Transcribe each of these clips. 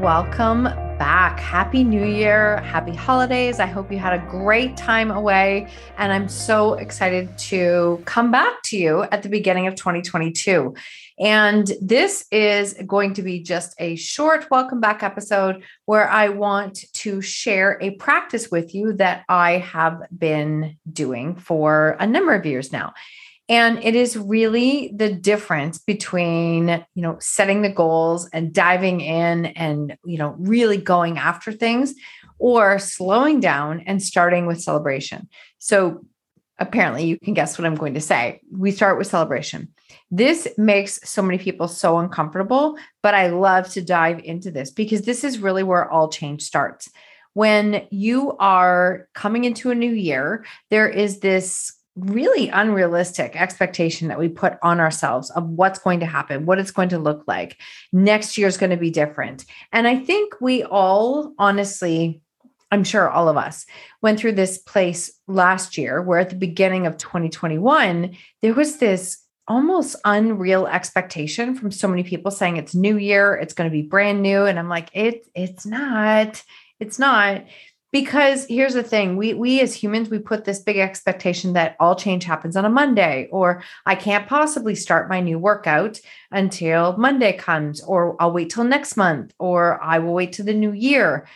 Welcome back. Happy New Year. Happy holidays. I hope you had a great time away. And I'm so excited to come back to you at the beginning of 2022. And this is going to be just a short welcome back episode where I want to share a practice with you that I have been doing for a number of years now. And it is really the difference between, you know, setting the goals and diving in and, you know, really going after things or slowing down and starting with celebration. So apparently you can guess what I'm going to say. We start with celebration. This makes so many people so uncomfortable, but I love to dive into this because this is really where all change starts. When you are coming into a new year, there is this really unrealistic expectation that we put on ourselves of what's going to happen, what it's going to look like. Next year is going to be different. And I think we all, honestly, I'm sure all of us went through this place last year where at the beginning of 2021, there was this almost unreal expectation from so many people saying it's new year, it's going to be brand new. And I'm like, it, it's not, it's not because here's the thing we we as humans we put this big expectation that all change happens on a monday or i can't possibly start my new workout until monday comes or i'll wait till next month or i will wait till the new year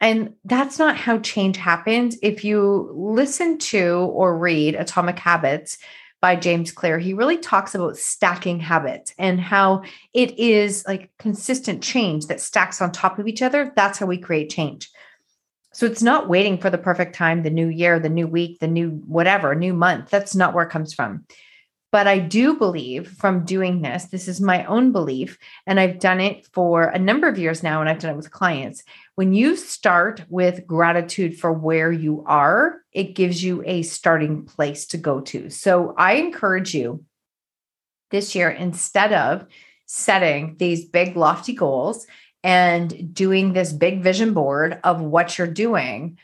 and that's not how change happens if you listen to or read atomic habits by James Clear, he really talks about stacking habits and how it is like consistent change that stacks on top of each other. That's how we create change. So it's not waiting for the perfect time, the new year, the new week, the new whatever, new month. That's not where it comes from. But I do believe from doing this, this is my own belief, and I've done it for a number of years now, and I've done it with clients. When you start with gratitude for where you are, it gives you a starting place to go to. So I encourage you this year, instead of setting these big, lofty goals, and doing this big vision board of what you're doing,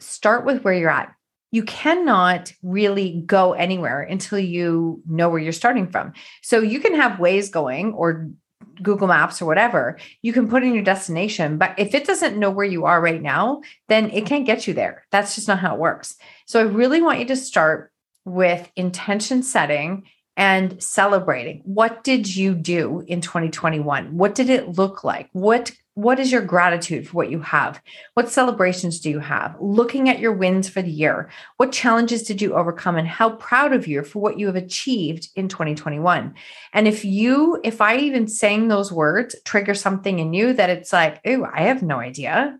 start with where you're at. You cannot really go anywhere until you know where you're starting from. So you can have Waze going or Google Maps or whatever, you can put in your destination. But if it doesn't know where you are right now, then it can't get you there. That's just not how it works. So I really want you to start with intention setting and celebrating. What did you do in 2021? What did it look like? What what is your gratitude for what you have? What celebrations do you have? Looking at your wins for the year. What challenges did you overcome and how proud of you for what you have achieved in 2021? And if you if I even saying those words trigger something in you that it's like, "Oh, I have no idea."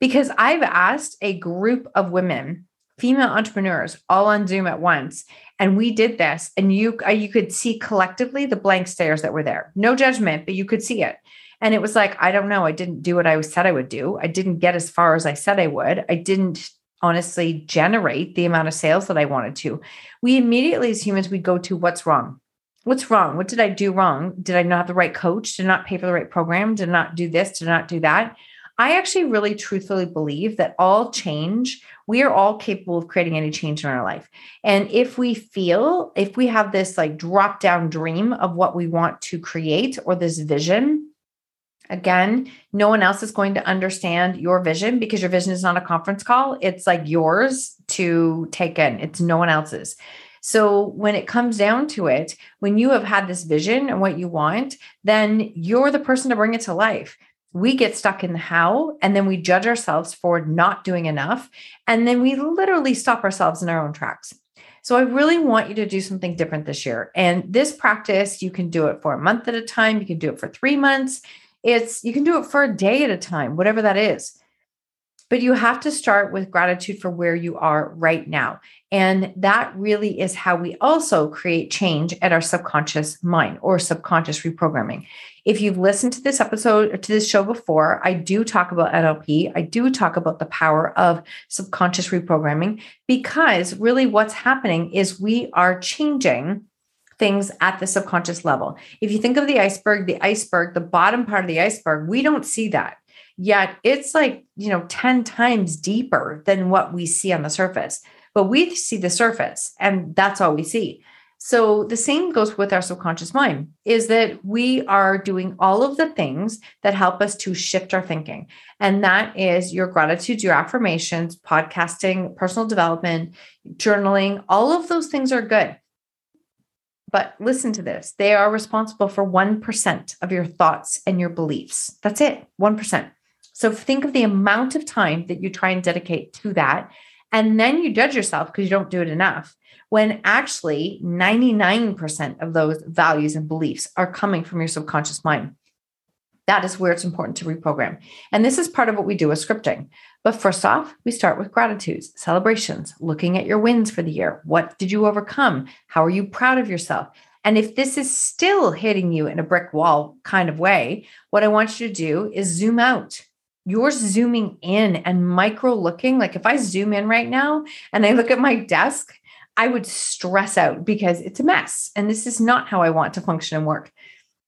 Because I've asked a group of women female entrepreneurs all on Zoom at once. And we did this, and you uh, you could see collectively the blank stares that were there. No judgment, but you could see it. And it was like, I don't know, I didn't do what I said I would do. I didn't get as far as I said I would. I didn't honestly generate the amount of sales that I wanted to. We immediately, as humans, we go to what's wrong. What's wrong? What did I do wrong? Did I not have the right coach? Did I not pay for the right program? Did I not do this? Did I not do that? I actually really truthfully believe that all change, we are all capable of creating any change in our life. And if we feel, if we have this like drop down dream of what we want to create or this vision, again, no one else is going to understand your vision because your vision is not a conference call. It's like yours to take in, it's no one else's. So when it comes down to it, when you have had this vision and what you want, then you're the person to bring it to life. We get stuck in the how and then we judge ourselves for not doing enough. And then we literally stop ourselves in our own tracks. So I really want you to do something different this year. And this practice, you can do it for a month at a time, you can do it for three months. It's you can do it for a day at a time, whatever that is. But you have to start with gratitude for where you are right now. And that really is how we also create change at our subconscious mind or subconscious reprogramming. If you've listened to this episode or to this show before, I do talk about NLP. I do talk about the power of subconscious reprogramming because really what's happening is we are changing things at the subconscious level. If you think of the iceberg, the iceberg, the bottom part of the iceberg, we don't see that yet it's like, you know, 10 times deeper than what we see on the surface. But we see the surface and that's all we see. So the same goes with our subconscious mind is that we are doing all of the things that help us to shift our thinking. And that is your gratitude, your affirmations, podcasting, personal development, journaling, all of those things are good. But listen to this they are responsible for 1% of your thoughts and your beliefs. That's it, 1%. So think of the amount of time that you try and dedicate to that. And then you judge yourself because you don't do it enough. When actually 99% of those values and beliefs are coming from your subconscious mind. That is where it's important to reprogram. And this is part of what we do with scripting. But first off, we start with gratitudes, celebrations, looking at your wins for the year. What did you overcome? How are you proud of yourself? And if this is still hitting you in a brick wall kind of way, what I want you to do is zoom out you're zooming in and micro looking. Like if I zoom in right now and I look at my desk, I would stress out because it's a mess. And this is not how I want to function and work.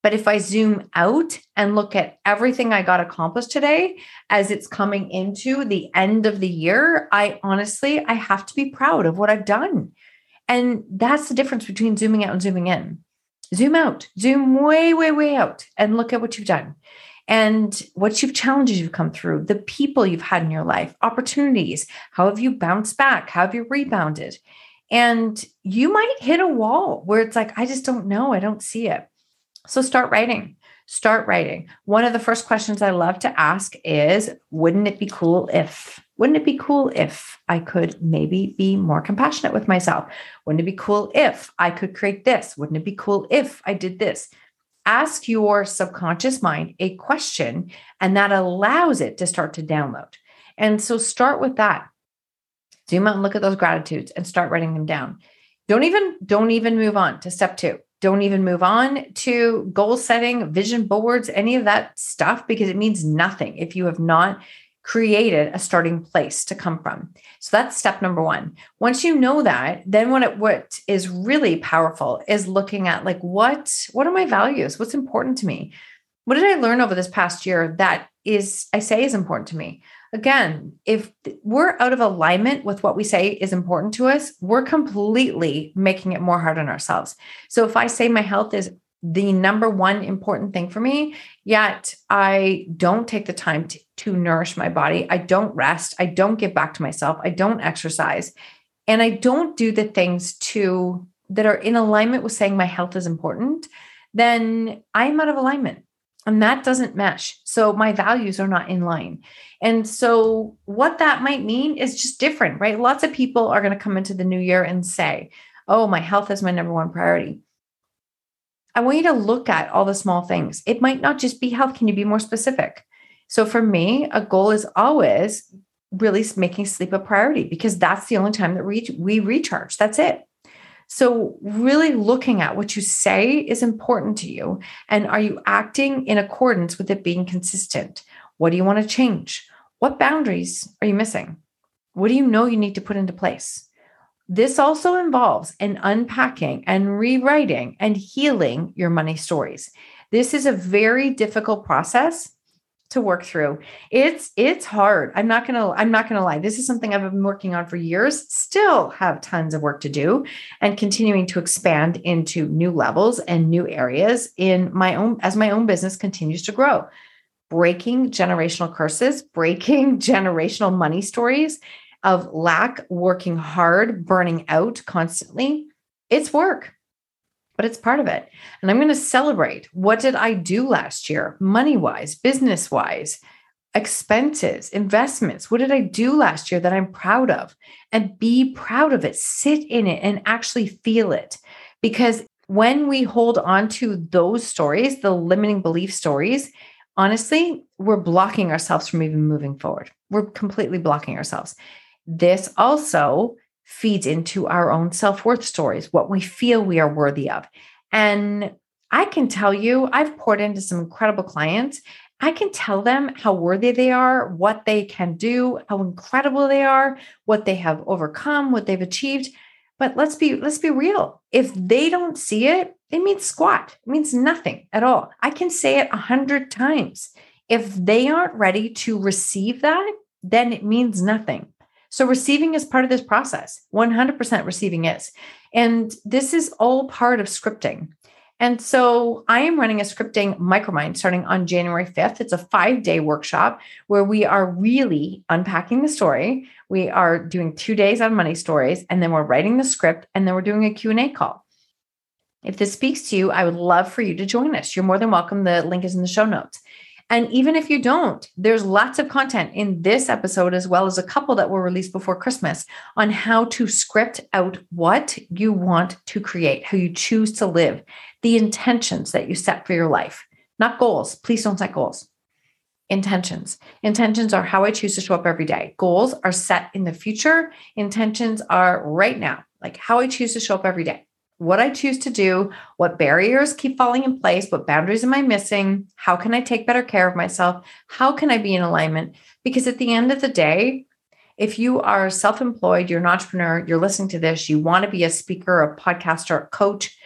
But if I zoom out and look at everything I got accomplished today as it's coming into the end of the year, I honestly, I have to be proud of what I've done. And that's the difference between zooming out and zooming in. Zoom out, zoom way, way, way out and look at what you've done and what you've challenges you've come through, the people you've had in your life, opportunities. How have you bounced back? How have you rebounded? And you might hit a wall where it's like, I just don't know. I don't see it. So start writing. Start writing. One of the first questions I love to ask is Wouldn't it be cool if? Wouldn't it be cool if I could maybe be more compassionate with myself? Wouldn't it be cool if I could create this? Wouldn't it be cool if I did this? Ask your subconscious mind a question, and that allows it to start to download. And so start with that. Zoom out and look at those gratitudes and start writing them down. Don't even don't even move on to step 2. Don't even move on to goal setting, vision boards, any of that stuff because it means nothing if you have not created a starting place to come from. So that's step number 1. Once you know that, then what it, what is really powerful is looking at like what what are my values? What's important to me? What did I learn over this past year that is I say is important to me? Again, if we're out of alignment with what we say is important to us, we're completely making it more hard on ourselves. So if I say my health is the number one important thing for me, yet I don't take the time to, to nourish my body. I don't rest. I don't give back to myself. I don't exercise. And I don't do the things to that are in alignment with saying my health is important, then I'm out of alignment. And that doesn't mesh. So my values are not in line. And so what that might mean is just different, right? Lots of people are going to come into the new year and say, Oh, my health is my number one priority. I want you to look at all the small things. It might not just be health. Can you be more specific? So for me, a goal is always really making sleep a priority because that's the only time that we, we recharge. That's it. So, really looking at what you say is important to you. And are you acting in accordance with it being consistent? What do you want to change? What boundaries are you missing? What do you know you need to put into place? This also involves an unpacking and rewriting and healing your money stories. This is a very difficult process to work through. It's it's hard. I'm not going to I'm not going to lie. This is something I've been working on for years, still have tons of work to do and continuing to expand into new levels and new areas in my own as my own business continues to grow. Breaking generational curses, breaking generational money stories of lack, working hard, burning out constantly, it's work. but it's part of it. And I'm going to celebrate what did I do last year, money wise, business wise, expenses, investments. What did I do last year that I'm proud of? And be proud of it, sit in it, and actually feel it. Because when we hold on to those stories, the limiting belief stories, honestly, we're blocking ourselves from even moving forward. We're completely blocking ourselves. This also feeds into our own self worth stories, what we feel we are worthy of. And I can tell you, I've poured into some incredible clients. I can tell them how worthy they are, what they can do, how incredible they are, what they have overcome, what they've achieved. But let's be let's be real. If they don't see it, it means squat. It means nothing at all. I can say it a hundred times. If they aren't ready to receive that, then it means nothing. So receiving is part of this process. 100% receiving is. And this is all part of scripting. And so I am running a scripting micromind starting on January 5th. It's a five day workshop where we are really unpacking the story. We are doing two days on money stories, and then we're writing the script, and then we're doing a Q&A call. If this speaks to you, I would love for you to join us. You're more than welcome. The link is in the show notes. And even if you don't, there's lots of content in this episode, as well as a couple that were released before Christmas on how to script out what you want to create, how you choose to live, the intentions that you set for your life, not goals. Please don't set goals. Intentions. Intentions are how I choose to show up every day. Goals are set in the future. Intentions are right now, like how I choose to show up every day what I choose to do, what barriers keep falling in place, what boundaries am I missing, how can I take better care of myself, how can I be in alignment? Because at the end of the day, if you are self employed, you're an entrepreneur, you're listening to this, you want to be a speaker, a podcaster, a coach,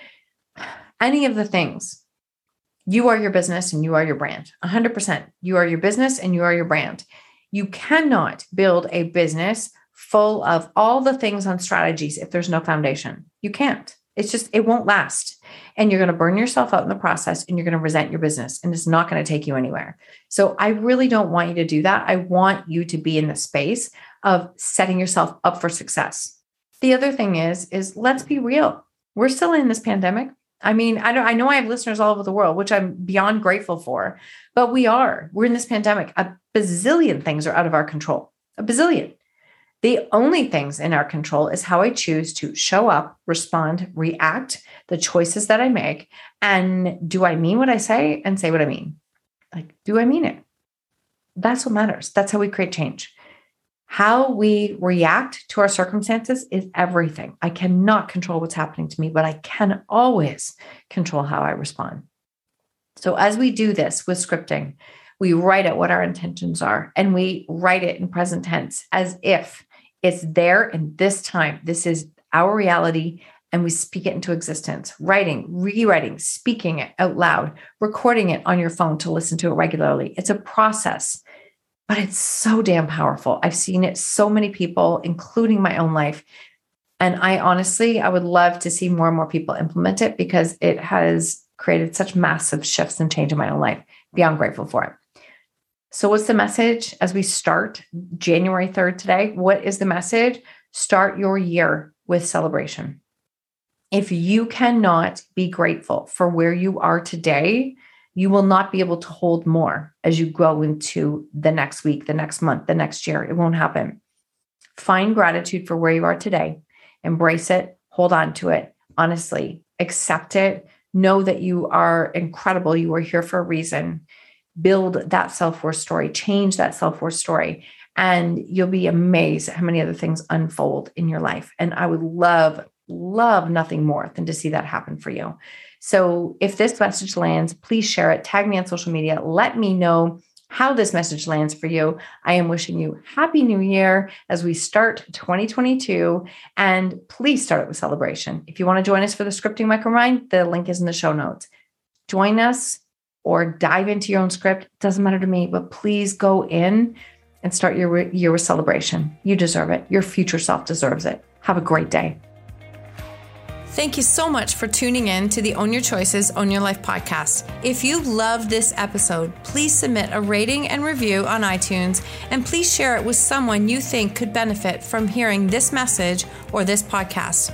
any of the things, you are your business and you are your brand. 100%. You are your business and you are your brand. You cannot build a business full of all the things on strategies if there's no foundation. You can't. It's just, it won't last. And you're going to burn yourself out in the process and you're going to resent your business and it's not going to take you anywhere. So I really don't want you to do that. I want you to be in the space of setting yourself up for success. The other thing is, is let's be real. We're still in this pandemic. I mean, I know I know I have listeners all over the world, which I'm beyond grateful for, but we are. We're in this pandemic. A bazillion things are out of our control. A bazillion. The only things in our control is how I choose to show up, respond, react, the choices that I make. And do I mean what I say and say what I mean? Like, do I mean it? That's what matters. That's how we create change. How we react to our circumstances is everything. I cannot control what's happening to me, but I can always control how I respond. So, as we do this with scripting, we write out what our intentions are and we write it in present tense as if it's there in this time. This is our reality, and we speak it into existence. Writing, rewriting, speaking it out loud, recording it on your phone to listen to it regularly. It's a process, but it's so damn powerful. I've seen it so many people, including my own life. And I honestly, I would love to see more and more people implement it because it has created such massive shifts and change in my own life. Beyond grateful for it. So, what's the message as we start January 3rd today? What is the message? Start your year with celebration. If you cannot be grateful for where you are today, you will not be able to hold more as you go into the next week, the next month, the next year. It won't happen. Find gratitude for where you are today, embrace it, hold on to it, honestly, accept it. Know that you are incredible. You are here for a reason build that self worth story, change that self worth story. And you'll be amazed at how many other things unfold in your life. And I would love, love nothing more than to see that happen for you. So if this message lands, please share it, tag me on social media, let me know how this message lands for you. I am wishing you happy new year as we start 2022 and please start it with celebration. If you want to join us for the scripting micromind, the link is in the show notes. Join us or dive into your own script. Doesn't matter to me, but please go in and start your year with celebration. You deserve it. Your future self deserves it. Have a great day. Thank you so much for tuning in to the Own Your Choices, Own Your Life podcast. If you love this episode, please submit a rating and review on iTunes and please share it with someone you think could benefit from hearing this message or this podcast.